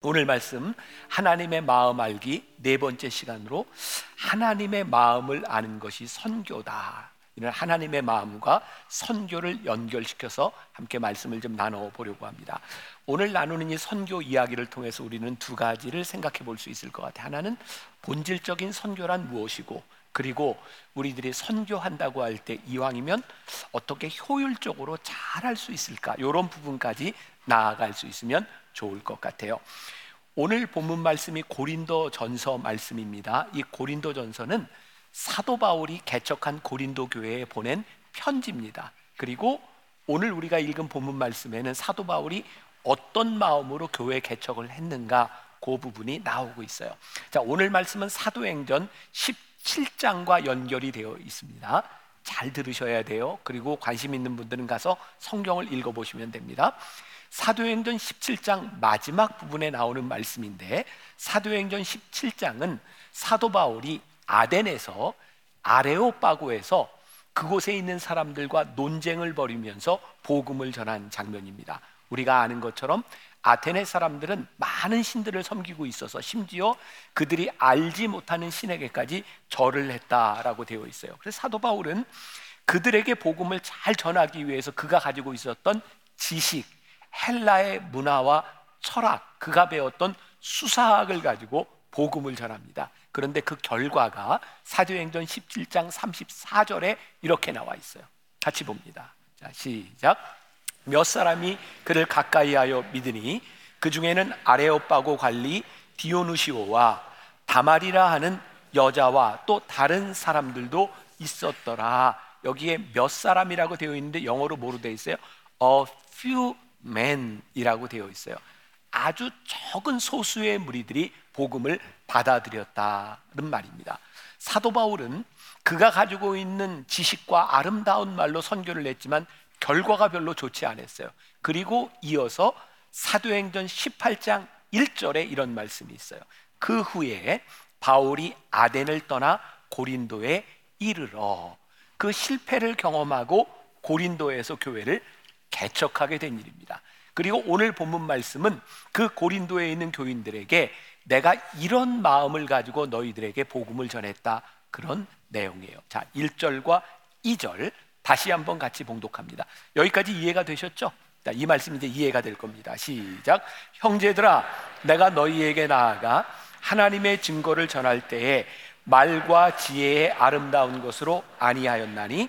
오늘 말씀 하나님의 마음 알기 네 번째 시간으로 하나님의 마음을 아는 것이 선교다. 이런 하나님의 마음과 선교를 연결시켜서 함께 말씀을 좀 나눠 보려고 합니다. 오늘 나누는 이 선교 이야기를 통해서 우리는 두 가지를 생각해 볼 수 있을 것 같아요. 하나는 본질적인 선교란 무엇이고 그리고 우리들이 선교한다고 할 때 이왕이면 어떻게 효율적으로 잘 할 수 있을까? 이런 부분까지 나아갈 수 있으면 좋을 것 같아요. 오늘 본문 말씀이 고린도 전서 말씀입니다. 이 고린도 전서는 사도 바울이 개척한 고린도 교회에 보낸 편지입니다. 그리고 오늘 우리가 읽은 본문 말씀에는 사도 바울이 어떤 마음으로 교회 개척을 했는가 그 부분이 나오고 있어요. 자, 오늘 말씀은 사도행전 17장과 연결이 되어 있습니다. 잘 들으셔야 돼요. 그리고 관심 있는 분들은 가서 성경을 읽어 보시면 됩니다. 사도행전 17장 마지막 부분에 나오는 말씀인데 사도행전 17장은 사도 바울이 아덴에서 아레오파고에서 그곳에 있는 사람들과 논쟁을 벌이면서 복음을 전한 장면입니다. 우리가 아는 것처럼 아테네 사람들은 많은 신들을 섬기고 있어서 심지어 그들이 알지 못하는 신에게까지 절을 했다라고 되어 있어요. 그래서 사도 바울은 그들에게 복음을 잘 전하기 위해서 그가 가지고 있었던 지식, 헬라의 문화와 철학, 그가 배웠던 수사학을 가지고 복음을 전합니다. 그런데 그 결과가 사도행전 17장 34절에 이렇게 나와 있어요. 같이 봅니다. 자, 시작. 몇 사람이 그를 가까이하여 믿으니 그 중에는 아레오파고 관리 디오누시오와 다말이라 하는 여자와 또 다른 사람들도 있었더라. 여기에 몇 사람이라고 되어 있는데 영어로 뭐로 되어 있어요? A few men이라고 되어 있어요. 아주 적은 소수의 무리들이 복음을 받아들였다는 말입니다. 사도 바울은 그가 가지고 있는 지식과 아름다운 말로 선교를 했지만 결과가 별로 좋지 않았어요. 그리고 이어서 사도행전 18장 1절에 이런 말씀이 있어요. 그 후에 바울이 아덴을 떠나 고린도에 이르러 그 실패를 경험하고 고린도에서 교회를 개척하게 된 일입니다. 그리고 오늘 본문 말씀은 그 고린도에 있는 교인들에게 내가 이런 마음을 가지고 너희들에게 복음을 전했다. 그런 내용이에요. 자, 1절과 2절 다시 한번 같이 봉독합니다. 여기까지 이해가 되셨죠? 자, 이 말씀 이제 이해가 될 겁니다. 시작. 형제들아, 내가 너희에게 나아가 하나님의 증거를 전할 때에 말과 지혜의 아름다운 것으로 아니하였나니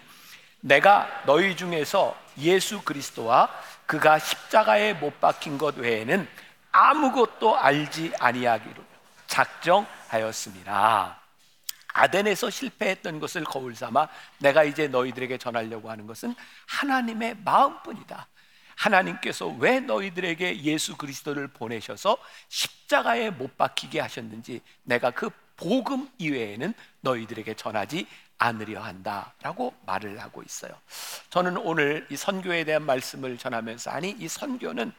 내가 너희 중에서 예수 그리스도와 그가 십자가에 못 박힌 것 외에는 아무것도 알지 아니하기로 작정하였습니다. 아덴에서 실패했던 것을 거울 삼아 내가 이제 너희들에게 전하려고 하는 것은 하나님의 마음뿐이다. 하나님께서 왜 너희들에게 예수 그리스도를 보내셔서 십자가에 못 박히게 하셨는지 내가 그 복음 이외에는 너희들에게 전하지 않으려 한다라고 말을 하고 있어요. 저는 오늘 이 선교에 대한 말씀을 전하면서 아니 이 선교는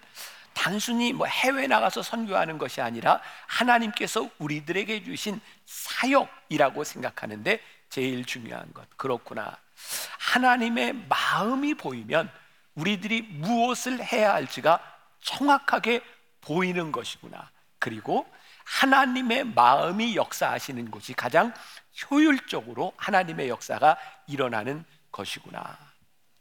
단순히 뭐 해외 나가서 선교하는 것이 아니라 하나님께서 우리들에게 주신 사역이라고 생각하는데 제일 중요한 것 그렇구나. 하나님의 마음이 보이면 우리들이 무엇을 해야 할지가 정확하게 보이는 것이구나. 그리고 하나님의 마음이 역사하시는 곳이 가장 효율적으로 하나님의 역사가 일어나는 것이구나.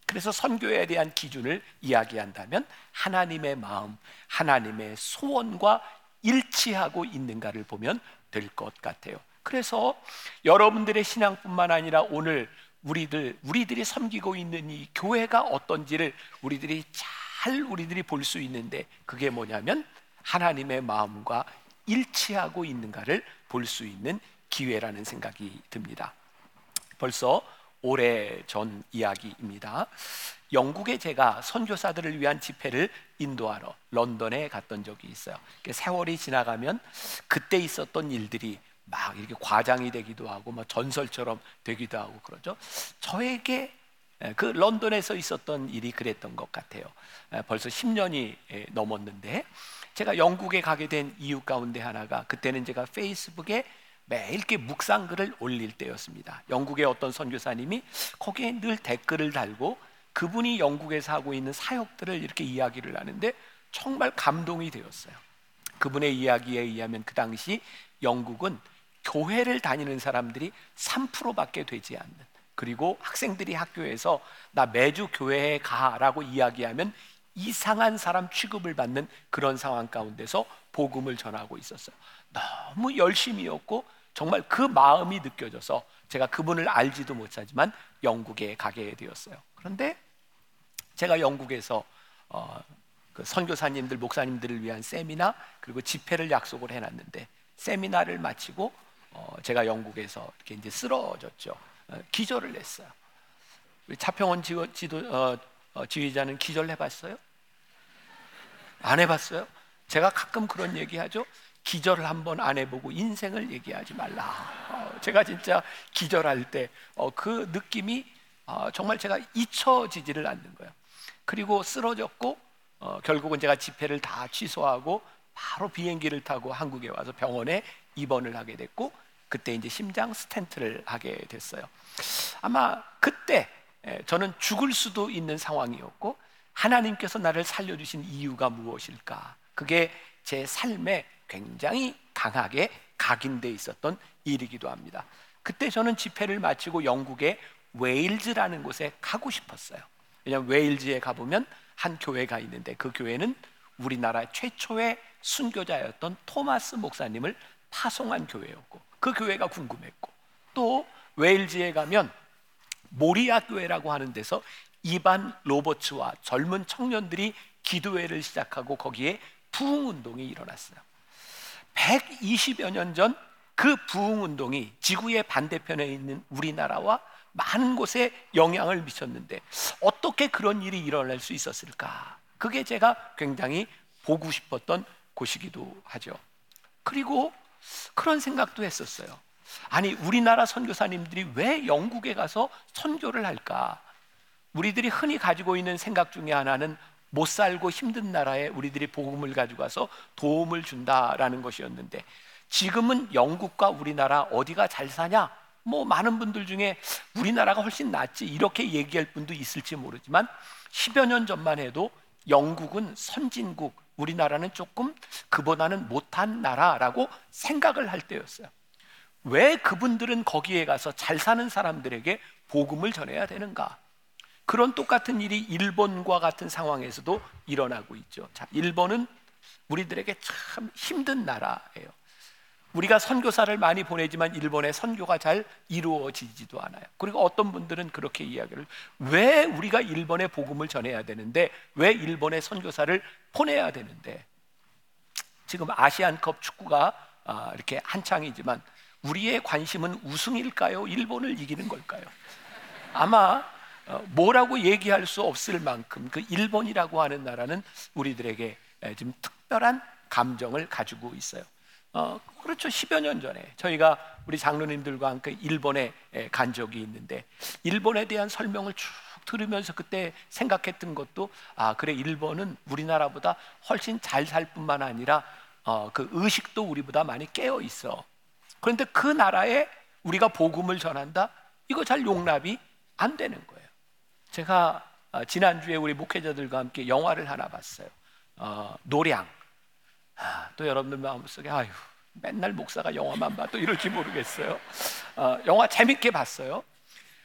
그래서 선교에 대한 기준을 이야기한다면 하나님의 마음, 하나님의 소원과 일치하고 있는가를 보면 될 것 같아요. 그래서 여러분들의 신앙뿐만 아니라 오늘 우리들 우리들이 섬기고 있는 이 교회가 어떤지를 우리들이 잘 우리들이 볼 수 있는데 그게 뭐냐면 하나님의 마음과 일치하고 있는가를 볼 수 있는 기회라는 생각이 듭니다. 벌써 오래 전 이야기입니다. 영국에 제가 선교사들을 위한 집회를 인도하러 런던에 갔던 적이 있어요. 세월이 지나가면 그때 있었던 일들이 막 이렇게 과장이 되기도 하고 막 전설처럼 되기도 하고 그러죠. 저에게 그 런던에서 있었던 일이 그랬던 것 같아요. 벌써 10년이 넘었는데 제가 영국에 가게 된 이유 가운데 하나가 그때는 제가 페이스북에 매일 이렇게 묵상글을 올릴 때였습니다. 영국의 어떤 선교사님이 거기에 늘 댓글을 달고 그분이 영국에서 하고 있는 사역들을 이렇게 이야기를 하는데 정말 감동이 되었어요. 그분의 이야기에 의하면 그 당시 영국은 교회를 다니는 사람들이 3%밖에 되지 않는 그리고 학생들이 학교에서 나 매주 교회에 가라고 이야기하면 이상한 사람 취급을 받는 그런 상황 가운데서 복음을 전하고 있었어요. 너무 열심히였고 정말 그 마음이 느껴져서 제가 그분을 알지도 못하지만 영국에 가게 되었어요. 그런데 제가 영국에서 어, 그 선교사님들, 목사님들을 위한 세미나 그리고 집회를 약속을 해놨는데 세미나를 마치고 어, 제가 영국에서 이렇게 이제 쓰러졌죠. 어, 기절을 했어요. 차평원 지도, 지도 어, 어, 지휘자는 기절 해봤어요? 안 해봤어요? 제가 가끔 그런 얘기하죠. 기절을 한번 안 해보고 인생을 얘기하지 말라. 어, 제가 진짜 기절할 때그 어, 느낌이 어, 정말 제가 잊혀지지를 않는 거예요. 그리고 쓰러졌고 어, 결국은 제가 집회를 다 취소하고 바로 비행기를 타고 한국에 와서 병원에 입원을 하게 됐고 그때 이제 심장 스텐트를 하게 됐어요. 아마 그때 저는 죽을 수도 있는 상황이었고 하나님께서 나를 살려주신 이유가 무엇일까? 그게 제 삶에 굉장히 강하게 각인돼 있었던 일이기도 합니다. 그때 저는 집회를 마치고 영국의 웨일즈라는 곳에 가고 싶었어요. 왜냐하면 웨일즈에 가보면 한 교회가 있는데 그 교회는 우리나라 최초의 순교자였던 토마스 목사님을 파송한 교회였고 그 교회가 궁금했고 또 웨일즈에 가면 모리아 교회라고 하는 데서 이반 로버츠와 젊은 청년들이 기도회를 시작하고 거기에 부흥 운동이 일어났어요. 120여 년 전 그 부흥 운동이 지구의 반대편에 있는 우리나라와 많은 곳에 영향을 미쳤는데 어떻게 그런 일이 일어날 수 있었을까? 그게 제가 굉장히 보고 싶었던 곳이기도 하죠. 그리고 그런 생각도 했었어요. 아니, 우리나라 선교사님들이 왜 영국에 가서 선교를 할까? 우리들이 흔히 가지고 있는 생각 중에 하나는 못 살고 힘든 나라에 우리들이 복음을 가지고 가서 도움을 준다라는 것이었는데 지금은 영국과 우리나라 어디가 잘 사냐? 뭐 많은 분들 중에 우리나라가 훨씬 낫지 이렇게 얘기할 분도 있을지 모르지만 10여 년 전만 해도 영국은 선진국, 우리나라는 조금 그보다는 못한 나라라고 생각을 할 때였어요. 왜 그분들은 거기에 가서 잘 사는 사람들에게 복음을 전해야 되는가? 그런 똑같은 일이 일본과 같은 상황에서도 일어나고 있죠. 자, 일본은 우리들에게 참 힘든 나라예요. 우리가 선교사를 많이 보내지만 일본의 선교가 잘 이루어지지도 않아요. 그리고 어떤 분들은 그렇게 이야기를 왜 우리가 일본에 복음을 전해야 되는데 왜 일본의 선교사를 보내야 되는데 지금 아시안컵 축구가 아, 이렇게 한창이지만 우리의 관심은 우승일까요? 일본을 이기는 걸까요? 아마 어, 뭐라고 얘기할 수 없을 만큼 그 일본이라고 하는 나라는 우리들에게 지금 특별한 감정을 가지고 있어요. 어, 그렇죠. 10여 년 전에 저희가 우리 장로님들과 함께 일본에 간 적이 있는데 일본에 대한 설명을 쭉 들으면서 그때 생각했던 것도 아 그래 일본은 우리나라보다 훨씬 잘 살 뿐만 아니라 어, 그 의식도 우리보다 많이 깨어 있어. 그런데 그 나라에 우리가 복음을 전한다? 이거 잘 용납이 안 되는 거예요. 제가 어, 지난주에 우리 목회자들과 함께 영화를 하나 봤어요. 어, 노량. 아, 또 여러분들 마음속에 아유 맨날 목사가 영화만 봐도 이럴지 모르겠어요. 어, 영화 재밌게 봤어요.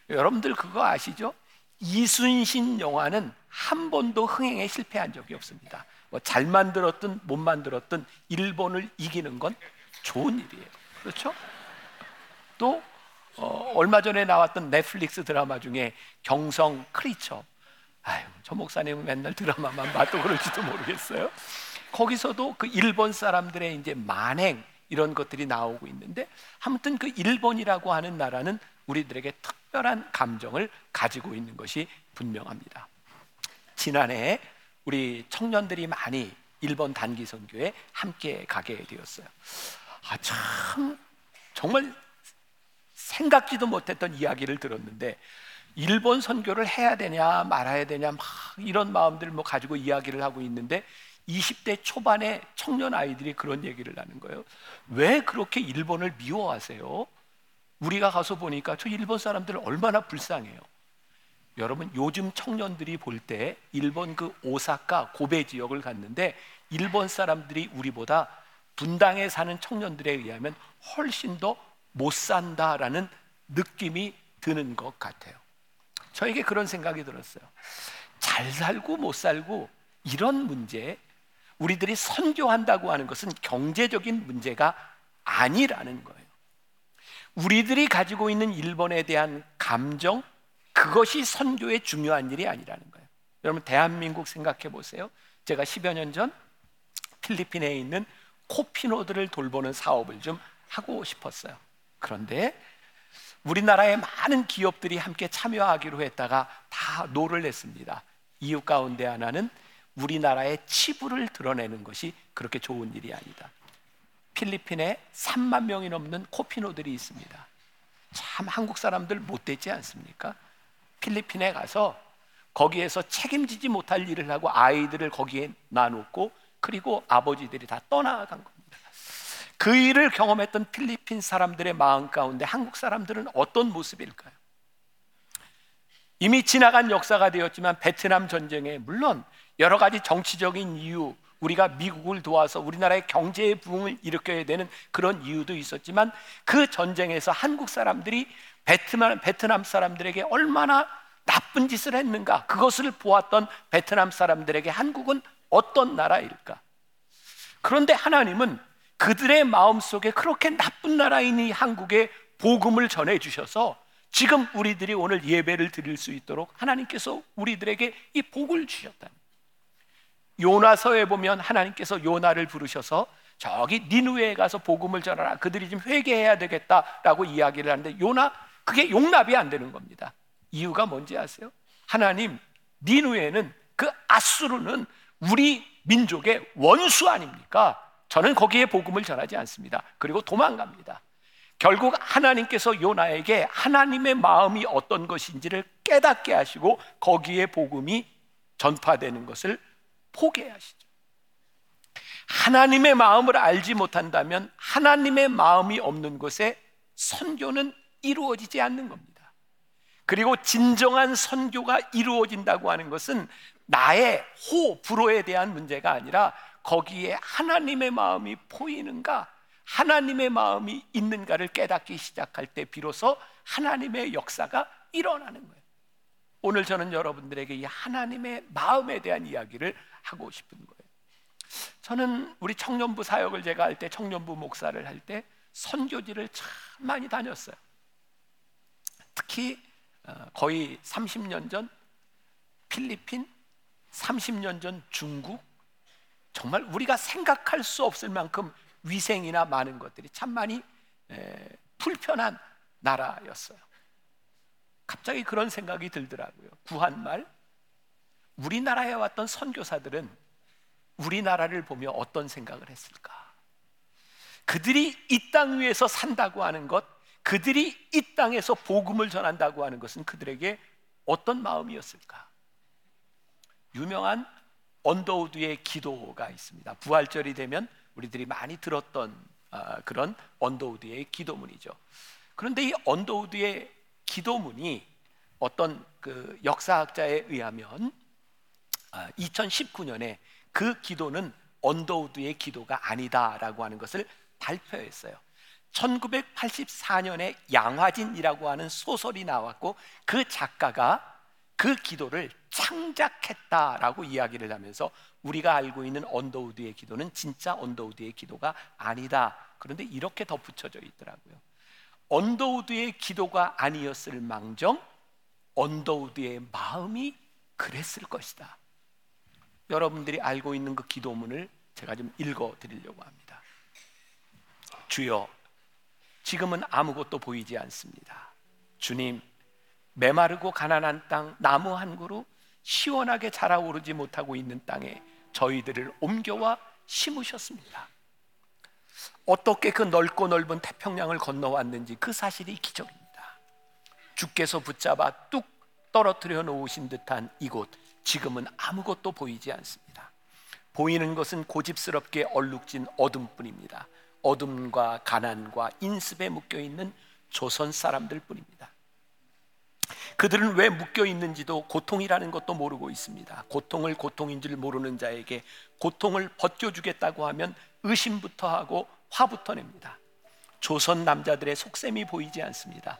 여러분들 그거 아시죠? 이순신 영화는 한 번도 흥행에 실패한 적이 없습니다. 뭐 잘 만들었든 못 만들었든 일본을 이기는 건 좋은 일이에요. 그렇죠? 또 어, 얼마 전에 나왔던 넷플릭스 드라마 중에 경성 크리처. 아유, 저 목사님은 맨날 드라마만 봐도 그럴지도 모르겠어요. 거기서도 그 일본 사람들의 이제 만행 이런 것들이 나오고 있는데 아무튼 그 일본이라고 하는 나라는 우리들에게 특별한 감정을 가지고 있는 것이 분명합니다. 지난해 우리 청년들이 많이 일본 단기 선교에 함께 가게 되었어요. 아, 참 정말 생각지도 못했던 이야기를 들었는데 일본 선교를 해야 되냐 말아야 되냐 막 이런 마음들을 뭐 가지고 이야기를 하고 있는데 20대 초반의 청년 아이들이 그런 얘기를 하는 거예요. 왜 그렇게 일본을 미워하세요? 우리가 가서 보니까 저 일본 사람들 얼마나 불쌍해요. 여러분 요즘 청년들이 볼 때 일본 그 오사카 고베 지역을 갔는데 일본 사람들이 우리보다 분당에 사는 청년들에 의하면 훨씬 더 못 산다라는 느낌이 드는 것 같아요. 저에게 그런 생각이 들었어요. 잘 살고 못 살고 이런 문제, 우리들이 선교한다고 하는 것은 경제적인 문제가 아니라는 거예요. 우리들이 가지고 있는 일본에 대한 감정, 그것이 선교의 중요한 일이 아니라는 거예요. 여러분, 대한민국 생각해 보세요. 제가 10여 년 전 필리핀에 있는 코피노들을 돌보는 사업을 좀 하고 싶었어요. 그런데 우리나라의 많은 기업들이 함께 참여하기로 했다가 다 노를 냈습니다. 이유 가운데 하나는 우리나라의 치부를 드러내는 것이 그렇게 좋은 일이 아니다. 필리핀에 3만 명이 넘는 코피노들이 있습니다. 참 한국 사람들 못되지 않습니까? 필리핀에 가서 거기에서 책임지지 못할 일을 하고 아이들을 거기에 놔놓고 그리고 아버지들이 다 떠나간 겁니다. 그 일을 경험했던 필리핀 사람들의 마음 가운데 한국 사람들은 어떤 모습일까요? 이미 지나간 역사가 되었지만 베트남 전쟁에 물론 여러 가지 정치적인 이유, 우리가 미국을 도와서 우리나라의 경제의 부흥을 일으켜야 되는 그런 이유도 있었지만 그 전쟁에서 한국 사람들이 베트남, 베트남 사람들에게 얼마나 나쁜 짓을 했는가 그것을 보았던 베트남 사람들에게 한국은 어떤 나라일까? 그런데 하나님은 그들의 마음 속에 그렇게 나쁜 나라인 이 한국에 복음을 전해 주셔서 지금 우리들이 오늘 예배를 드릴 수 있도록 하나님께서 우리들에게 이 복을 주셨다. 요나서에 보면 하나님께서 요나를 부르셔서 저기 니누에 가서 복음을 전하라. 그들이 지금 회개해야 되겠다라고 이야기를 하는데 요나 그게 용납이 안 되는 겁니다. 이유가 뭔지 아세요? 하나님 니누에는 그 아수르는 우리 민족의 원수 아닙니까? 저는 거기에 복음을 전하지 않습니다. 그리고 도망갑니다. 결국 하나님께서 요나에게 하나님의 마음이 어떤 것인지를 깨닫게 하시고 거기에 복음이 전파되는 것을 포기하시죠. 하나님의 마음을 알지 못한다면 하나님의 마음이 없는 곳에 선교는 이루어지지 않는 겁니다. 그리고 진정한 선교가 이루어진다고 하는 것은 나의 호, 불호에 대한 문제가 아니라 거기에 하나님의 마음이 보이는가, 하나님의 마음이 있는가를 깨닫기 시작할 때 비로소 하나님의 역사가 일어나는 거예요. 오늘 저는 여러분들에게 이 하나님의 마음에 대한 이야기를 하고 싶은 거예요. 저는 우리 청년부 사역을 제가 할 때 청년부 목사를 할 때 선교지를 참 많이 다녔어요. 특히 어, 거의 30년 전 필리핀, 30년 전 중국, 정말 우리가 생각할 수 없을 만큼 위생이나 많은 것들이 참 많이 불편한 나라였어요. 갑자기 그런 생각이 들더라고요. 구한말 우리나라에 왔던 선교사들은 우리나라를 보며 어떤 생각을 했을까? 그들이 이 땅 위에서 산다고 하는 것, 그들이 이 땅에서 복음을 전한다고 하는 것은 그들에게 어떤 마음이었을까? 유명한 언더우드의 기도가 있습니다. 부활절이 되면 우리들이 많이 들었던 아, 그런 언더우드의 기도문이죠. 그런데 이 언더우드의 기도문이 어떤 그 역사학자에 의하면 2019년에 아, 그 기도는 언더우드의 기도가 아니다라고 하는 것을 발표했어요. 1984년에 양화진이라고 하는 소설이 나왔고 그 작가가 그 기도를 창작했다라고 이야기를 하면서 우리가 알고 있는 언더우드의 기도는 진짜 언더우드의 기도가 아니다. 그런데 이렇게 덧붙여져 있더라고요. 언더우드의 기도가 아니었을 망정 언더우드의 마음이 그랬을 것이다. 여러분들이 알고 있는 그 기도문을 제가 좀 읽어 드리려고 합니다. 주여, 지금은 아무것도 보이지 않습니다. 주님, 메마르고 가난한 땅, 나무 한 그루 시원하게 자라오르지 못하고 있는 땅에 저희들을 옮겨와 심으셨습니다. 어떻게 그 넓고 넓은 태평양을 건너왔는지 그 사실이 기적입니다. 주께서 붙잡아 뚝 떨어뜨려 놓으신 듯한 이곳, 지금은 아무것도 보이지 않습니다. 보이는 것은 고집스럽게 얼룩진 어둠뿐입니다. 어둠과 가난과 인습에 묶여 있는 조선 사람들 뿐입니다. 그들은 왜 묶여 있는지도 고통이라는 것도 모르고 있습니다. 고통을 고통인 줄 모르는 자에게 고통을 벗겨주겠다고 하면 의심부터 하고 화부터 냅니다. 조선 남자들의 속셈이 보이지 않습니다.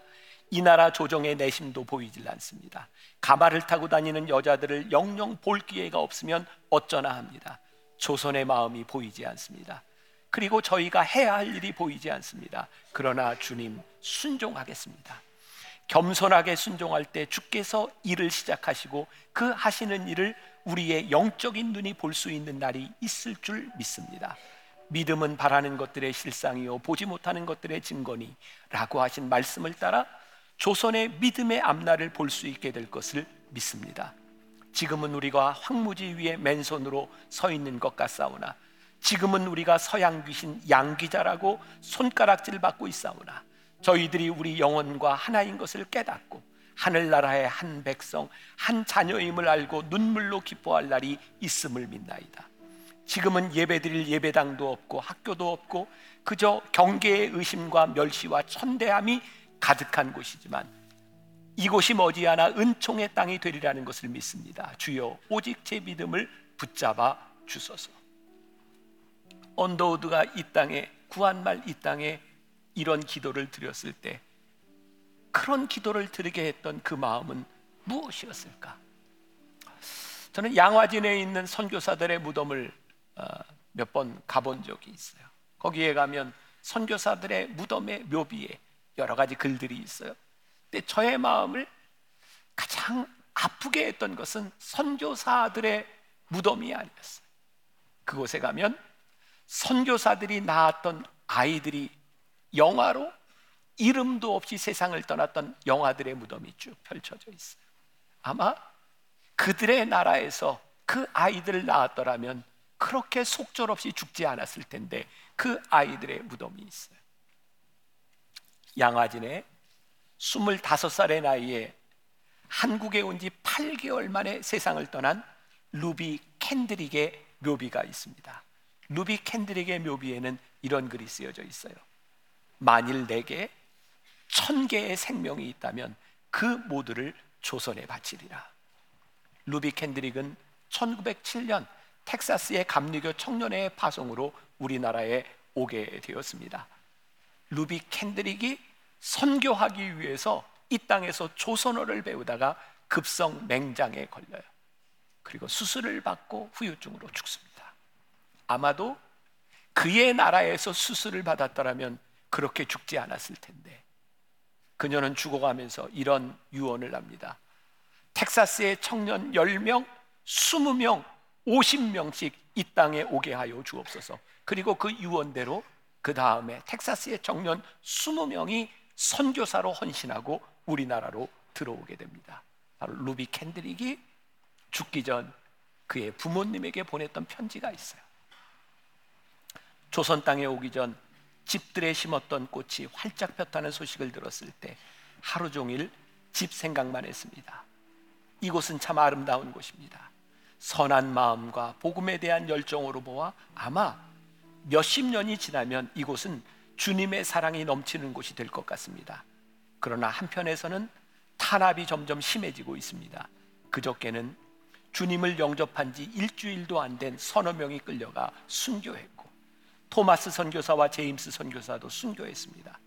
이 나라 조정의 내심도 보이질 않습니다. 가마를 타고 다니는 여자들을 영영 볼 기회가 없으면 어쩌나 합니다. 조선의 마음이 보이지 않습니다. 그리고 저희가 해야 할 일이 보이지 않습니다. 그러나 주님 순종하겠습니다. 겸손하게 순종할 때 주께서 일을 시작하시고 그 하시는 일을 우리의 영적인 눈이 볼 수 있는 날이 있을 줄 믿습니다. 믿음은 바라는 것들의 실상이요 보지 못하는 것들의 증거니라고 하신 말씀을 따라 조선의 믿음의 앞날을 볼 수 있게 될 것을 믿습니다. 지금은 우리가 황무지 위에 맨손으로 서 있는 것 같사오나 지금은 우리가 서양 귀신 양귀자라고 손가락질 받고 있사오나 저희들이 우리 영혼과 하나인 것을 깨닫고 하늘나라의 한 백성 한 자녀임을 알고 눈물로 기뻐할 날이 있음을 믿나이다. 지금은 예배드릴 예배당도 없고 학교도 없고 그저 경계의 의심과 멸시와 천대함이 가득한 곳이지만 이곳이 머지않아 은총의 땅이 되리라는 것을 믿습니다. 주여 오직 제 믿음을 붙잡아 주소서. 언더우드가 이 땅에 구한말 이 땅에 이런 기도를 드렸을 때 그런 기도를 드리게 했던 그 마음은 무엇이었을까? 저는 양화진에 있는 선교사들의 무덤을 어, 몇번 가본 적이 있어요. 거기에 가면 선교사들의 무덤의 묘비에 여러 가지 글들이 있어요. 근데 저의 마음을 가장 아프게 했던 것은 선교사들의 무덤이 아니었어요. 그곳에 가면 선교사들이 낳았던 아이들이 영화로 이름도 없이 세상을 떠났던 영화들의 무덤이 쭉 펼쳐져 있어요. 아마 그들의 나라에서 그 아이들을 낳았더라면 그렇게 속절없이 죽지 않았을 텐데 그 아이들의 무덤이 있어요. 양화진에 25살의 나이에 한국에 온 지 8개월 만에 세상을 떠난 루비 캔드릭의 묘비가 있습니다. 루비 캔드릭의 묘비에는 이런 글이 쓰여져 있어요. 만일 내게 천 개의 생명이 있다면 그 모두를 조선에 바치리라. 루비 캔드릭은 1907년 텍사스의 감리교 청년회의 파송으로 우리나라에 오게 되었습니다. 루비 캔드릭이 선교하기 위해서 이 땅에서 조선어를 배우다가 급성 맹장에 걸려요. 그리고 수술을 받고 후유증으로 죽습니다. 아마도 그의 나라에서 수술을 받았더라면 그렇게 죽지 않았을 텐데 그녀는 죽어가면서 이런 유언을 합니다. 텍사스의 청년 10명, 20명, 50명씩 이 땅에 오게 하여 주옵소서. 그리고 그 유언대로 그 다음에 텍사스의 청년 20명이 선교사로 헌신하고 우리나라로 들어오게 됩니다. 바로 루비 캔드릭이 죽기 전 그의 부모님에게 보냈던 편지가 있어요. 조선 땅에 오기 전 집들에 심었던 꽃이 활짝 폈다는 소식을 들었을 때 하루 종일 집 생각만 했습니다. 이곳은 참 아름다운 곳입니다. 선한 마음과 복음에 대한 열정으로 보아 아마 몇십 년이 지나면 이곳은 주님의 사랑이 넘치는 곳이 될 것 같습니다. 그러나 한편에서는 탄압이 점점 심해지고 있습니다. 그저께는 주님을 영접한 지 일주일도 안 된 서너 명이 끌려가 순교했고 토마스 선교사와 제임스 선교사도 순교했습니다.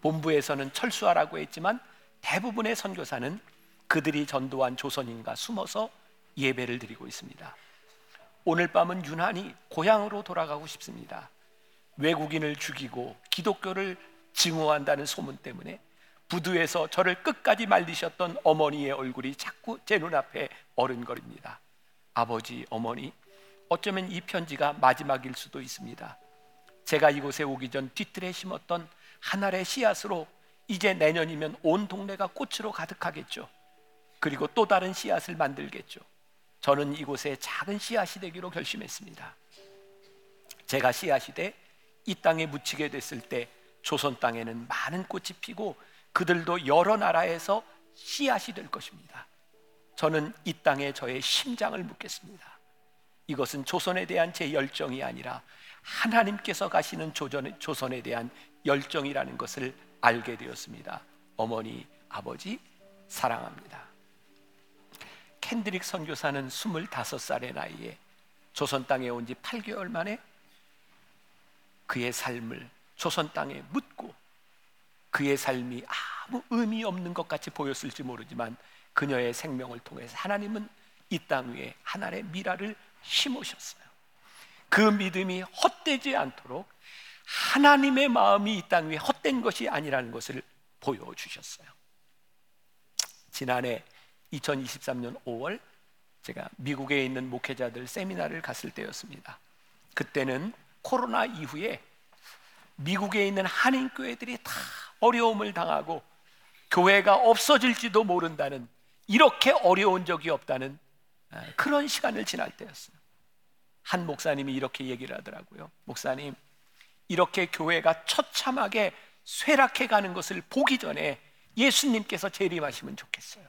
본부에서는 철수하라고 했지만 대부분의 선교사는 그들이 전도한 조선인과 숨어서 예배를 드리고 있습니다. 오늘 밤은 유난히 고향으로 돌아가고 싶습니다. 외국인을 죽이고 기독교를 증오한다는 소문 때문에 부두에서 저를 끝까지 말리셨던 어머니의 얼굴이 자꾸 제 눈앞에 어른거립니다. 아버지, 어머니, 어쩌면 이 편지가 마지막일 수도 있습니다. 제가 이곳에 오기 전 뒤틀에 심었던 한 알의 씨앗으로 이제 내년이면 온 동네가 꽃으로 가득하겠죠. 그리고 또 다른 씨앗을 만들겠죠. 저는 이곳에 작은 씨앗이 되기로 결심했습니다. 제가 씨앗이 돼 이 땅에 묻히게 됐을 때 조선 땅에는 많은 꽃이 피고 그들도 여러 나라에서 씨앗이 될 것입니다. 저는 이 땅에 저의 심장을 묻겠습니다. 이것은 조선에 대한 제 열정이 아니라 하나님께서 가시는 조선 에 대한 열정이라는 것을 알게 되었습니다. 어머니, 아버지 사랑합니다. 캔드릭 선교사는 25살의 나이에 조선 땅에 온 지 8개월 만에 그의 삶을 조선 땅에 묻고 그의 삶이 아무 의미 없는 것 같이 보였을지 모르지만 그녀의 생명을 통해서 하나님은 이 땅 위에 하나님의 미라를 심으셨어요. 그 믿음이 헛되지 않도록 하나님의 마음이 이 땅 위에 헛된 것이 아니라는 것을 보여주셨어요. 지난해 2023년 5월 제가 미국에 있는 목회자들 세미나를 갔을 때였습니다. 그때는 코로나 이후에 미국에 있는 한인교회들이 다 어려움을 당하고 교회가 없어질지도 모른다는 이렇게 어려운 적이 없다는 아, 그런 시간을 지날 때였어요. 한 목사님이 이렇게 얘기를 하더라고요. 목사님, 이렇게 교회가 처참하게 쇠락해 가는 것을 보기 전에 예수님께서 재림하시면 좋겠어요.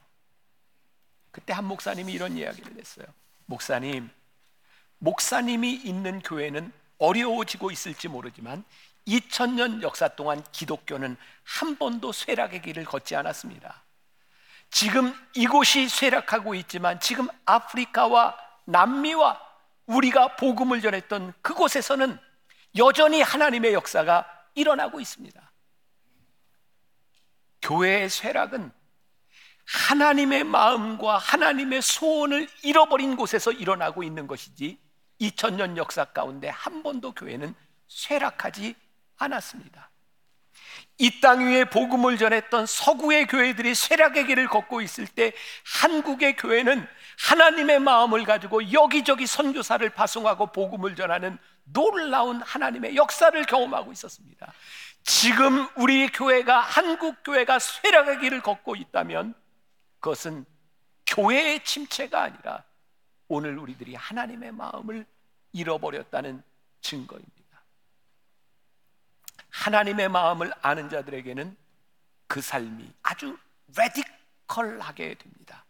그때 한 목사님이 이런 이야기를 했어요. 목사님, 목사님이 있는 교회는 어려워지고 있을지 모르지만 2000년 역사 동안 기독교는 한 번도 쇠락의 길을 걷지 않았습니다. 지금 이곳이 쇠락하고 있지만 지금 아프리카와 남미와 우리가 복음을 전했던 그곳에서는 여전히 하나님의 역사가 일어나고 있습니다. 교회의 쇠락은 하나님의 마음과 하나님의 소원을 잃어버린 곳에서 일어나고 있는 것이지 2000년 역사 가운데 한 번도 교회는 쇠락하지 않았습니다. 이 땅 위에 복음을 전했던 서구의 교회들이 쇠락의 길을 걷고 있을 때 한국의 교회는 하나님의 마음을 가지고 여기저기 선교사를 파송하고 복음을 전하는 놀라운 하나님의 역사를 경험하고 있었습니다. 지금 우리 교회가 한국 교회가 쇠락의 길을 걷고 있다면 그것은 교회의 침체가 아니라 오늘 우리들이 하나님의 마음을 잃어버렸다는 증거입니다. 하나님의 마음을 아는 자들에게는 그 삶이 아주 radical하게 됩니다.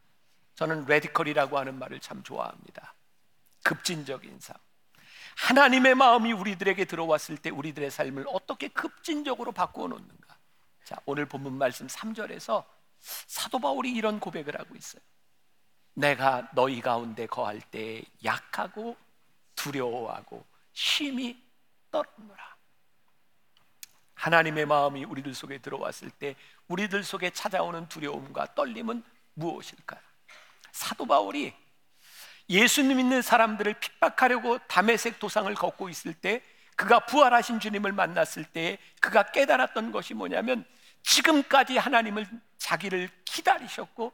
저는 radical이라고 하는 말을 참 좋아합니다. 급진적인 삶. 하나님의 마음이 우리들에게 들어왔을 때 우리들의 삶을 어떻게 급진적으로 바꾸어 놓는가. 자, 오늘 본문 말씀 3절에서 사도 바울이 이런 고백을 하고 있어요. 내가 너희 가운데 거할 때 약하고 두려워하고 심히 떨었노라. 하나님의 마음이 우리들 속에 들어왔을 때 우리들 속에 찾아오는 두려움과 떨림은 무엇일까요? 사도 바울이 예수님 믿는 사람들을 핍박하려고 담에색 도상을 걷고 있을 때 그가 부활하신 주님을 만났을 때 그가 깨달았던 것이 뭐냐면 지금까지 하나님을 자기를 기다리셨고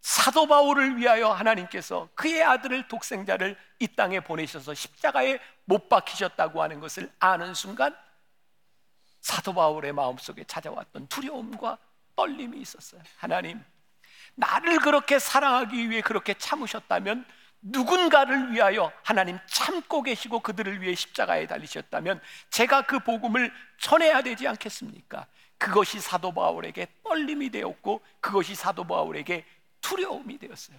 사도 바울을 위하여 하나님께서 그의 아들을 독생자를 이 땅에 보내셔서 십자가에 못 박히셨다고 하는 것을 아는 순간 사도 바울의 마음속에 찾아왔던 두려움과 떨림이 있었어요. 하나님, 나를 그렇게 사랑하기 위해 그렇게 참으셨다면 누군가를 위하여 하나님 참고 계시고 그들을 위해 십자가에 달리셨다면 제가 그 복음을 전해야 되지 않겠습니까? 그것이 사도 바울에게 떨림이 되었고 그것이 사도 바울에게 두려움이 되었어요.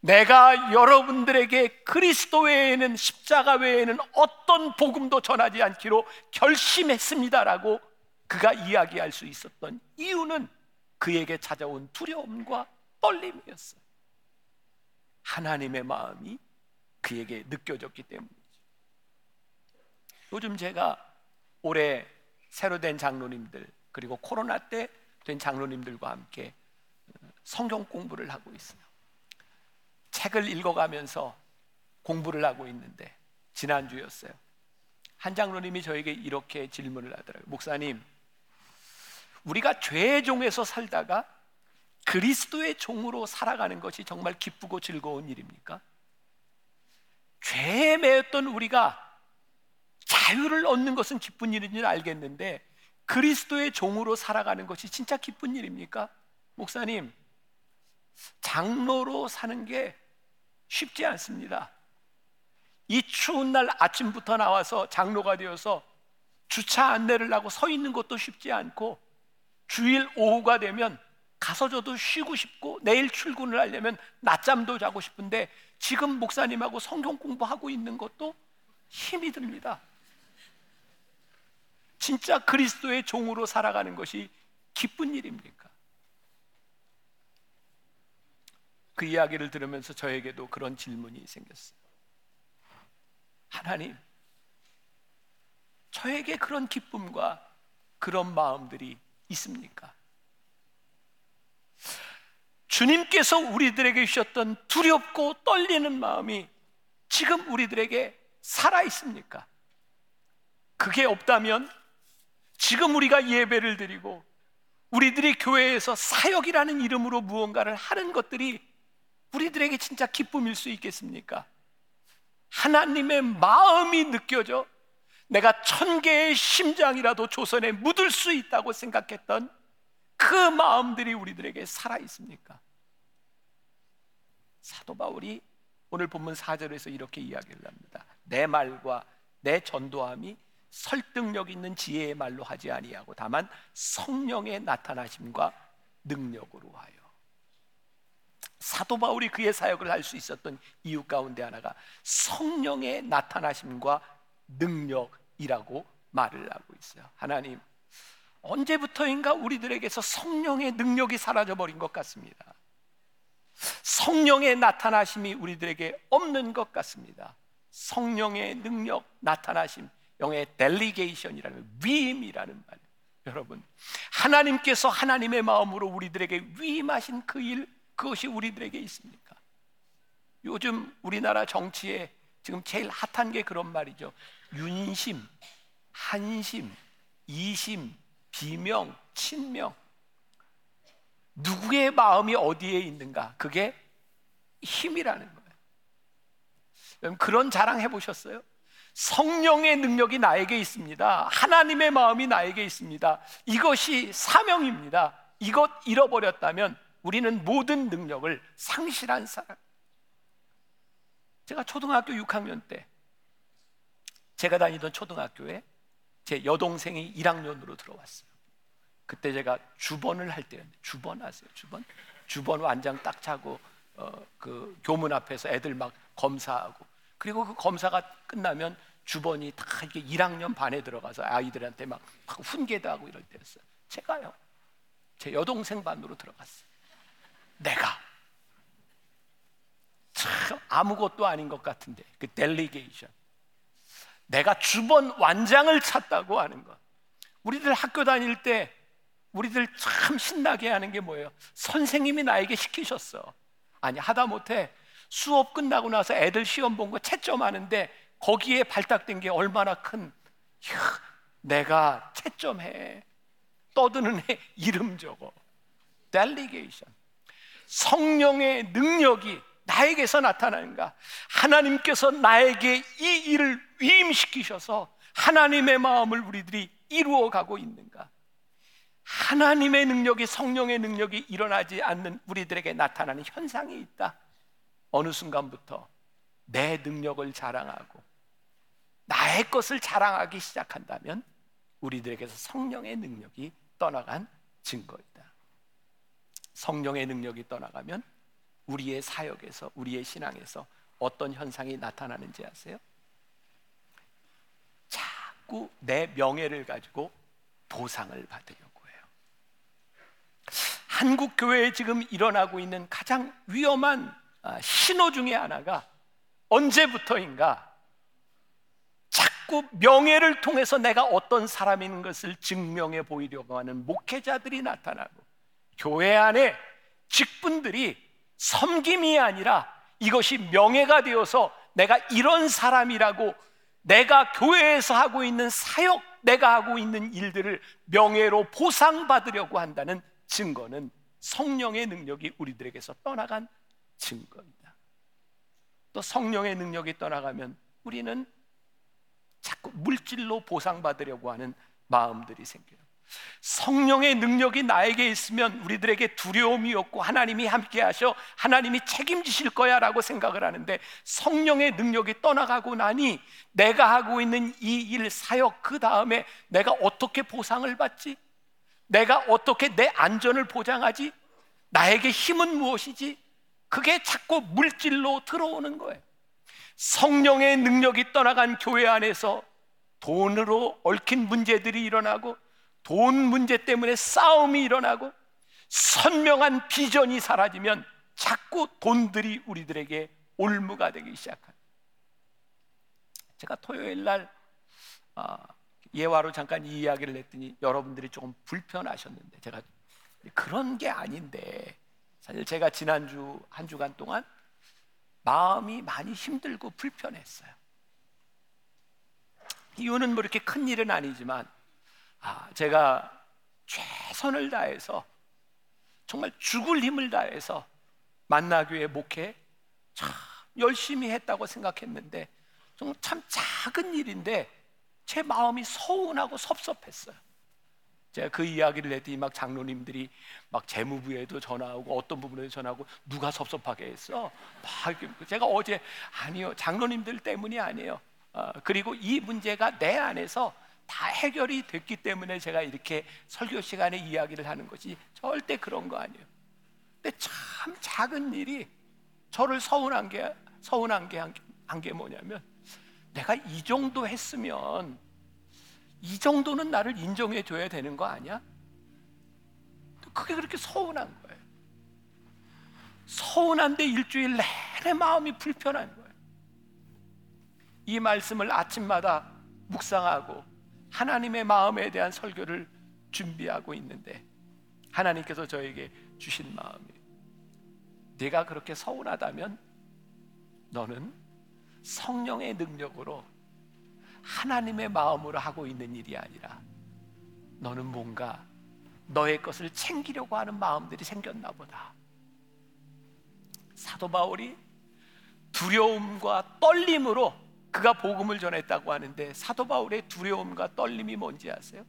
내가 여러분들에게 그리스도 외에는 십자가 외에는 어떤 복음도 전하지 않기로 결심했습니다라고 그가 이야기할 수 있었던 이유는 그에게 찾아온 두려움과 떨림이었어요. 하나님의 마음이 그에게 느껴졌기 때문이죠. 요즘 제가 올해 새로 된 장로님들 그리고 코로나 때 된 장로님들과 함께 성경 공부를 하고 있어요. 책을 읽어가면서 공부를 하고 있는데 지난주였어요. 한 장로님이 저에게 이렇게 질문을 하더라고요. 목사님, 우리가 죄의 종에서 살다가 그리스도의 종으로 살아가는 것이 정말 기쁘고 즐거운 일입니까? 죄에 매였던 우리가 자유를 얻는 것은 기쁜 일인 줄 알겠는데 그리스도의 종으로 살아가는 것이 진짜 기쁜 일입니까? 목사님, 장로로 사는 게 쉽지 않습니다. 이 추운 날 아침부터 나와서 장로가 되어서 주차 안내를 하고 서 있는 것도 쉽지 않고 주일 오후가 되면 가서 저도 쉬고 싶고 내일 출근을 하려면 낮잠도 자고 싶은데 지금 목사님하고 성경 공부하고 있는 것도 힘이 듭니다. 진짜 그리스도의 종으로 살아가는 것이 기쁜 일입니까? 그 이야기를 들으면서 저에게도 그런 질문이 생겼어요. 하나님, 저에게 그런 기쁨과 그런 마음들이 있습니까? 주님께서 우리들에게 주셨던 두렵고 떨리는 마음이 지금 우리들에게 살아 있습니까? 그게 없다면 지금 우리가 예배를 드리고 우리들이 교회에서 사역이라는 이름으로 무언가를 하는 것들이 우리들에게 진짜 기쁨일 수 있겠습니까? 하나님의 마음이 느껴져 내가 천 개의 심장이라도 조선에 묻을 수 있다고 생각했던 그 마음들이 우리들에게 살아 있습니까? 사도 바울이 오늘 본문 4절에서 이렇게 이야기를 합니다. 내 말과 내 전도함이 설득력 있는 지혜의 말로 하지 아니하고 다만 성령의 나타나심과 능력으로 하여 사도 바울이 그의 사역을 할 수 있었던 이유 가운데 하나가 성령의 나타나심과 능력이라고 말을 하고 있어요. 하나님 언제부터인가 우리들에게서 성령의 능력이 사라져 버린 것 같습니다. 성령의 나타나심이 우리들에게 없는 것 같습니다. 성령의 능력 나타나심 영의 델리게이션이라는 위임이라는 말. 여러분, 하나님께서 하나님의 마음으로 우리들에게 위임하신 그 일, 그것이 우리들에게 있습니까? 요즘 우리나라 정치에 지금 제일 핫한 게 그런 말이죠. 윤심, 한심, 이심, 비명, 친명. 누구의 마음이 어디에 있는가? 그게 힘이라는 거예요. 그런 자랑 해보셨어요? 성령의 능력이 나에게 있습니다. 하나님의 마음이 나에게 있습니다. 이것이 사명입니다. 이것 잃어버렸다면 우리는 모든 능력을 상실한 사람. 제가 초등학교 6학년 때 제가 다니던 초등학교에 제 여동생이 1학년으로 들어왔어요. 그때 제가 주번을 할 때였는데 주번 아세요? 주번? 주번 완장 딱 차고 어, 그 교문 앞에서 애들 막 검사하고 그리고 그 검사가 끝나면 주번이 다 이렇게 1학년 반에 들어가서 아이들한테 막, 막 훈계도 하고 이럴 때였어요. 제가요. 제 여동생 반으로 들어갔어요. 내가 참 아무것도 아닌 것 같은데 그 델리게이션 내가 주번 완장을 찾다고 하는 것 우리들 학교 다닐 때 우리들 참 신나게 하는 게 뭐예요? 선생님이 나에게 시키셨어. 아니 하다 못해 수업 끝나고 나서 애들 시험 본 거 채점하는데 거기에 발탁된 게 얼마나 큰 야, 내가 채점해. 떠드는 애 이름 적어. 델리게이션 성령의 능력이 나에게서 나타나는가? 하나님께서 나에게 이 일을 위임시키셔서 하나님의 마음을 우리들이 이루어 가고 있는가 하나님의 능력이 성령의 능력이 일어나지 않는 우리들에게 나타나는 현상이 있다 어느 순간부터 내 능력을 자랑하고 나의 것을 자랑하기 시작한다면 우리들에게서 성령의 능력이 떠나간 증거이다. 성령의 능력이 떠나가면 우리의 사역에서 우리의 신앙에서 어떤 현상이 나타나는지 아세요? 자꾸 내 명예를 가지고 보상을 받으려고 해요. 한국 교회에 지금 일어나고 있는 가장 위험한 아, 신호 중의 하나가 언제부터인가? 자꾸 명예를 통해서 내가 어떤 사람인 것을 증명해 보이려고 하는 목회자들이 나타나고 교회 안에 직분들이 섬김이 아니라 이것이 명예가 되어서 내가 이런 사람이라고 내가 교회에서 하고 있는 사역, 내가 하고 있는 일들을 명예로 보상받으려고 한다는 증거는 성령의 능력이 우리들에게서 떠나간 증거입니다. 또 성령의 능력이 떠나가면 우리는 자꾸 물질로 보상받으려고 하는 마음들이 생겨요. 성령의 능력이 나에게 있으면 우리들에게 두려움이 없고 하나님이 함께 하셔 하나님이 책임지실 거야라고 생각을 하는데 성령의 능력이 떠나가고 나니 내가 하고 있는 이 일 사역 그 다음에 내가 어떻게 보상을 받지? 내가 어떻게 내 안전을 보장하지? 나에게 힘은 무엇이지? 그게 자꾸 물질로 들어오는 거예요. 성령의 능력이 떠나간 교회 안에서 돈으로 얽힌 문제들이 일어나고 돈 문제 때문에 싸움이 일어나고 선명한 비전이 사라지면 자꾸 돈들이 우리들에게 올무가 되기 시작합니다. 제가 토요일 날 아, 예화로 잠깐 이 이야기를 했더니 여러분들이 조금 불편하셨는데 제가 그런 게 아닌데 사실 제가 지난주 한 주간 동안 마음이 많이 힘들고 불편했어요. 이유는 뭐 이렇게 큰 일은 아니지만 아, 제가 최선을 다해서 정말 죽을 힘을 다해서 만나교회 목회 참 열심히 했다고 생각했는데 참 작은 일인데 제 마음이 서운하고 섭섭했어요. 제가 그 이야기를 했더니 막 장로님들이 막 재무부에도 전화하고 어떤 부분에도 전화하고 누가 섭섭하게 했어? 막 제가 어제 아니요 장로님들 때문이 아니에요. 어, 그리고 이 문제가 내 안에서 다 해결이 됐기 때문에 제가 이렇게 설교 시간에 이야기를 하는 것이 절대 그런 거 아니에요. 근데 참 작은 일이 저를 서운한 게 서운한 게한게 뭐냐면 내가 이 정도 했으면 이 정도는 나를 인정해 줘야 되는 거 아니야? 그게 그렇게 서운한 거예요. 서운한데 일주일 내내 마음이 불편한 거예요. 이 말씀을 아침마다 묵상하고 하나님의 마음에 대한 설교를 준비하고 있는데 하나님께서 저에게 주신 마음이 내가 그렇게 서운하다면 너는 성령의 능력으로 하나님의 마음으로 하고 있는 일이 아니라 너는 뭔가 너의 것을 챙기려고 하는 마음들이 생겼나 보다. 사도 바울이 두려움과 떨림으로 그가 복음을 전했다고 하는데 사도 바울의 두려움과 떨림이 뭔지 아세요?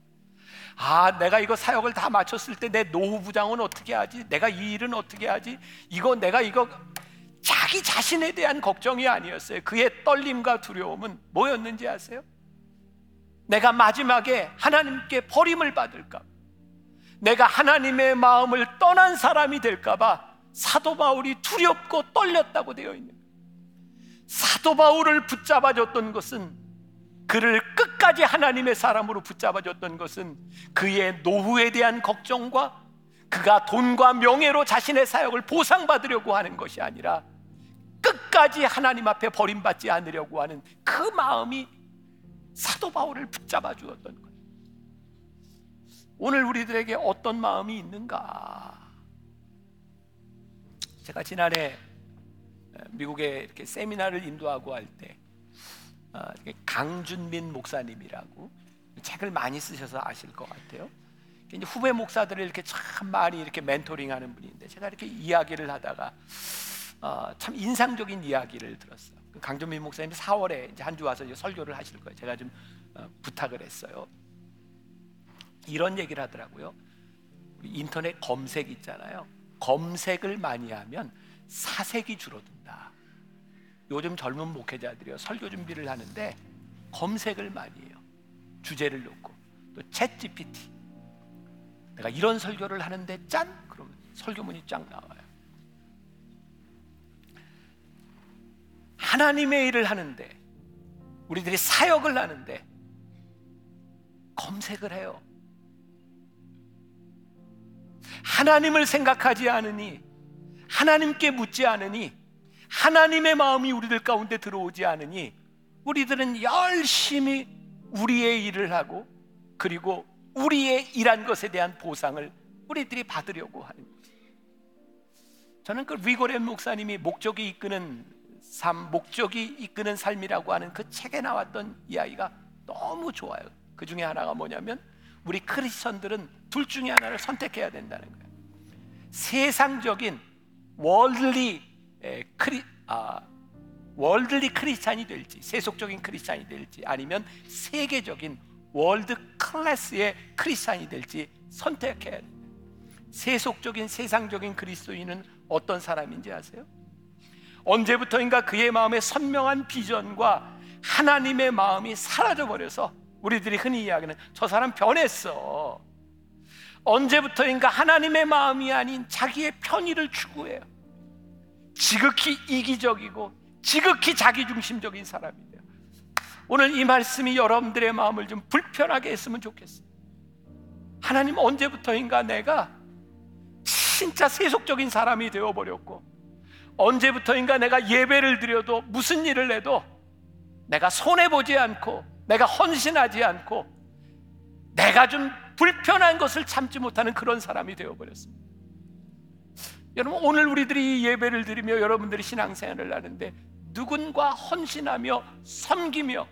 아, 내가 이거 사역을 다 마쳤을 때 내 노후 부장은 어떻게 하지? 내가 이 일은 어떻게 하지? 이거 내가 이거 자기 자신에 대한 걱정이 아니었어요. 그의 떨림과 두려움은 뭐였는지 아세요? 내가 마지막에 하나님께 버림을 받을까? 내가 하나님의 마음을 떠난 사람이 될까봐 사도 바울이 두렵고 떨렸다고 되어 있는. 사도 바울을 붙잡아줬던 것은 그를 끝까지 하나님의 사람으로 붙잡아줬던 것은 그의 노후에 대한 걱정과 그가 돈과 명예로 자신의 사역을 보상받으려고 하는 것이 아니라 끝까지 하나님 앞에 버림받지 않으려고 하는 그 마음이 사도 바울을 붙잡아 주었던 거예요. 오늘 우리들에게 어떤 마음이 있는가? 제가 지난해 미국에 이렇게 세미나를 인도하고 할때 어, 강준민 목사님이라고 책을 많이 쓰셔서 아실 것 같아요. 후배 목사들을 이렇게 참 많이 이렇게 멘토링하는 분인데 제가 이렇게 이야기를 하다가 어, 참 인상적인 이야기를 들었어요. 그 강준민 목사님이 4월에 이제 한 주 와서 설교를 하실 거예요. 제가 좀 어, 부탁을 했어요. 이런 얘기를 하더라고요. 인터넷 검색 있잖아요. 검색을 많이 하면 사색이 줄어든다. 요즘 젊은 목회자들이요 설교 준비를 하는데 검색을 많이 해요. 주제를 놓고 또챗 GPT. 내가 이런 설교를 하는데 짠 그러면 설교문이 쫙 나와요. 하나님의 일을 하는데 우리들이 사역을 하는데 검색을 해요. 하나님을 생각하지 않으니 하나님께 묻지 않으니 하나님의 마음이 우리들 가운데 들어오지 않으니 우리들은 열심히 우리의 일을 하고 그리고 우리의 일한 것에 대한 보상을 우리들이 받으려고 하는 거죠. 저는 그 리고렌 목사님이 목적이 이끄는 삶, 목적이 이끄는 삶이라고 하는 그 책에 나왔던 이야기가 너무 좋아요. 그 중에 하나가 뭐냐면 우리 크리스천들은 둘 중에 하나를 선택해야 된다는 거예요. 세상적인 worldly 크리 아 worldly 크리스찬이 될지 세속적인 크리스찬이 될지 아니면 세계적인 world class의 크리스찬이 될지 선택해야 됩니다. 세속적인 세상적인 그리스도인은 어떤 사람인지 아세요? 언제부터인가 그의 마음에 선명한 비전과 하나님의 마음이 사라져 버려서 우리들이 흔히 이야기하는 저 사람 변했어. 언제부터인가 하나님의 마음이 아닌 자기의 편의를 추구해요. 지극히 이기적이고 지극히 자기중심적인 사람이에요. 오늘 이 말씀이 여러분들의 마음을 좀 불편하게 했으면 좋겠어요. 하나님 언제부터인가 내가 진짜 세속적인 사람이 되어 버렸고 언제부터인가 내가 예배를 드려도 무슨 일을 해도 내가 손해보지 않고 내가 헌신하지 않고 내가 좀 불편한 것을 참지 못하는 그런 사람이 되어버렸습니다. 여러분 오늘 우리들이 예배를 드리며 여러분들이 신앙생활을 하는데 누군가 헌신하며 섬기며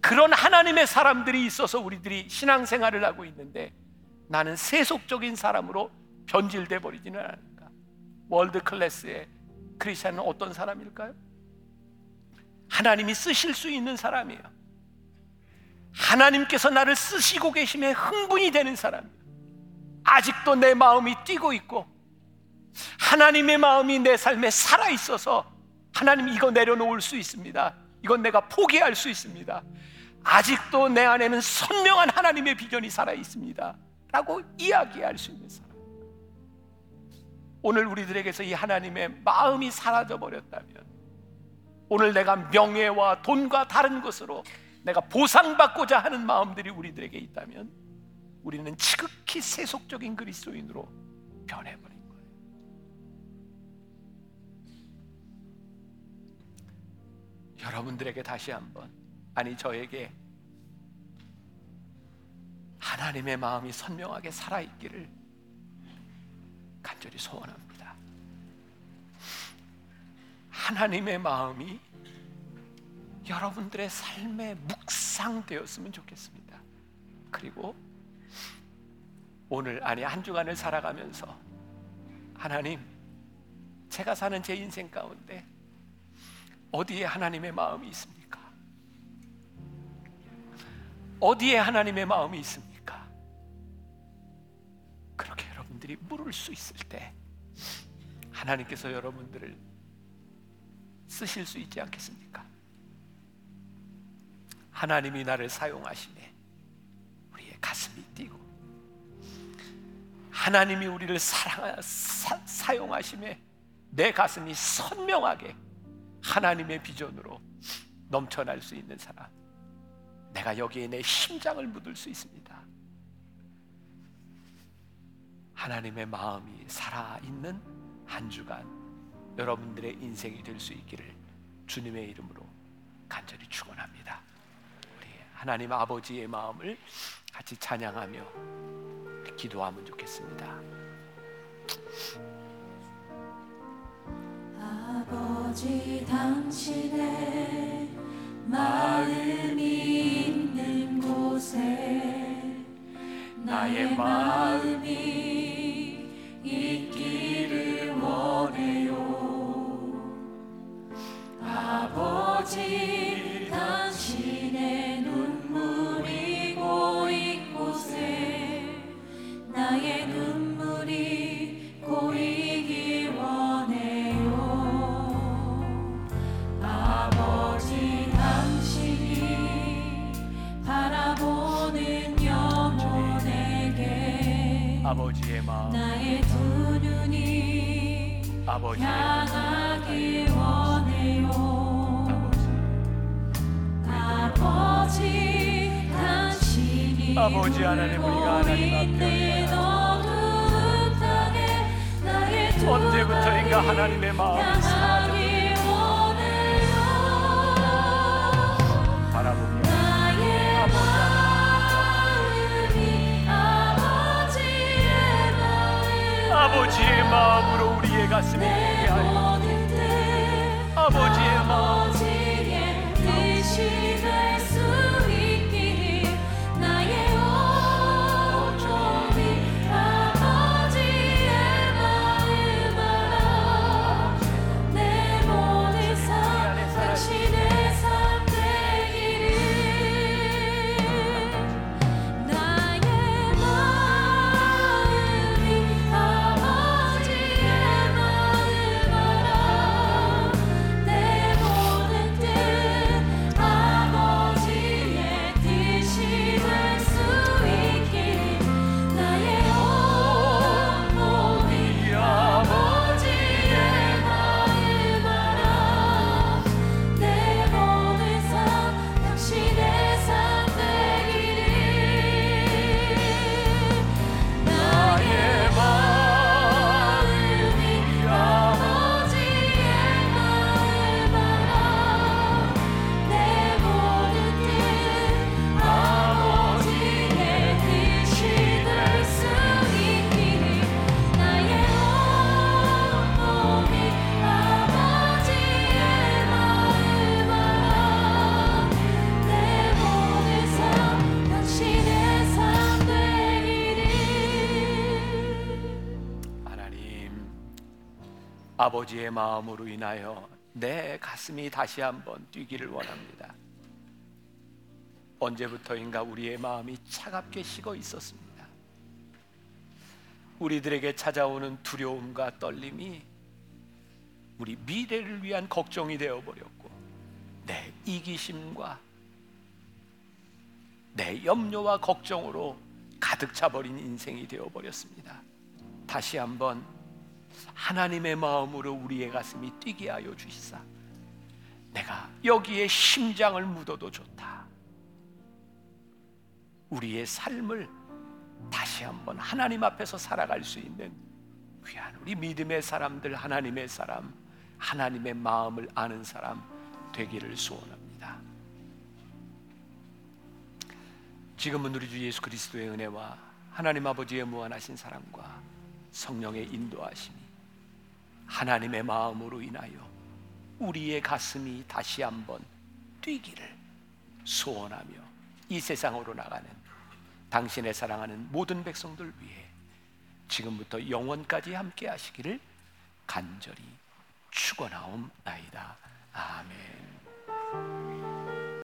그런 하나님의 사람들이 있어서 우리들이 신앙생활을 하고 있는데 나는 세속적인 사람으로 변질돼 버리지는 않을까? 월드 클래스의 크리스천은 어떤 사람일까요? 하나님이 쓰실 수 있는 사람이에요. 하나님께서 나를 쓰시고 계심에 흥분이 되는 사람이에요. 아직도 내 마음이 뛰고 있고 하나님의 마음이 내 삶에 살아 있어서 하나님 이거 내려놓을 수 있습니다. 이건 내가 포기할 수 있습니다. 아직도 내 안에는 선명한 하나님의 비전이 살아 있습니다. 라고 이야기할 수 있는 사람. 오늘 우리들에게서 이 하나님의 마음이 사라져 버렸다면 오늘 내가 명예와 돈과 다른 것으로 내가 보상받고자 하는 마음들이 우리들에게 있다면 우리는 지극히 세속적인 그리스도인으로 변해버린 거예요. 여러분들에게 다시 한번 아니 저에게 하나님의 마음이 선명하게 살아있기를 간절히 소원합니다. 하나님의 마음이 여러분들의 삶에 묵상되었으면 좋겠습니다. 그리고 오늘 아니 한 주간을 살아가면서 하나님 제가 사는 제 인생 가운데 어디에 하나님의 마음이 있습니까? 어디에 하나님의 마음이 있습니까? 여러분들이 물을 수 있을 때 하나님께서 여러분들을 쓰실 수 있지 않겠습니까? 하나님이 나를 사용하시네. 우리의 가슴이 뛰고. 하나님이 우리를 사랑 사, 용하심에 내 가슴이 선명하게 하나님의 비전으로 넘쳐날 수 있는 사람. 내가 여기에 내 심장을 묻을 수 있습니다 하나님의 마음이 살아있는 한 주간 여러분들의 인생이 될 수 있기를 주님의 이름으로 간절히 축원합니다. 우리 하나님 아버지의 마음을 같이 찬양하며 기도하면 좋겠습니다. 아버지 당신의 마음이 있는 곳에 나의 마음이 아버지의 향하기 원해요. 아버지 당신이 아버지 하나님, 우리가 하나님 앞에 언제부터인가 하나님의 원해요. 바라보며. 마음이 아버지의 마음 아버지의 마음으로 가슴이 아버지의 마음으로 인하여 내 가슴이 다시 한번 뛰기를 원합니다. 언제부터인가 우리의 마음이 차갑게 식어 있었습니다. 우리들에게 찾아오는 두려움과 떨림이 우리 미래를 위한 걱정이 되어 버렸고 내 이기심과 내 염려와 걱정으로 가득 차버린 인생이 되어 버렸습니다. 다시 한번 하나님의 마음으로 우리의 가슴이 뛰게 하여 주시사. 내가 여기에 심장을 묻어도 좋다. 우리의 삶을 다시 한번 하나님 앞에서 살아갈 수 있는 귀한 우리 믿음의 사람들, 하나님의 사람, 하나님의 마음을 아는 사람 되기를 소원합니다. 지금은 우리 주 예수 그리스도의 은혜와 하나님 아버지의 무한하신 사랑과 성령의 인도하심이 하나님의 마음으로 인하여 우리의 가슴이 다시 한번 뛰기를 소원하며 이 세상으로 나가는 당신의 사랑하는 모든 백성들 위해 지금부터 영원까지 함께 하시기를 간절히 축원하옵나이다. 아멘.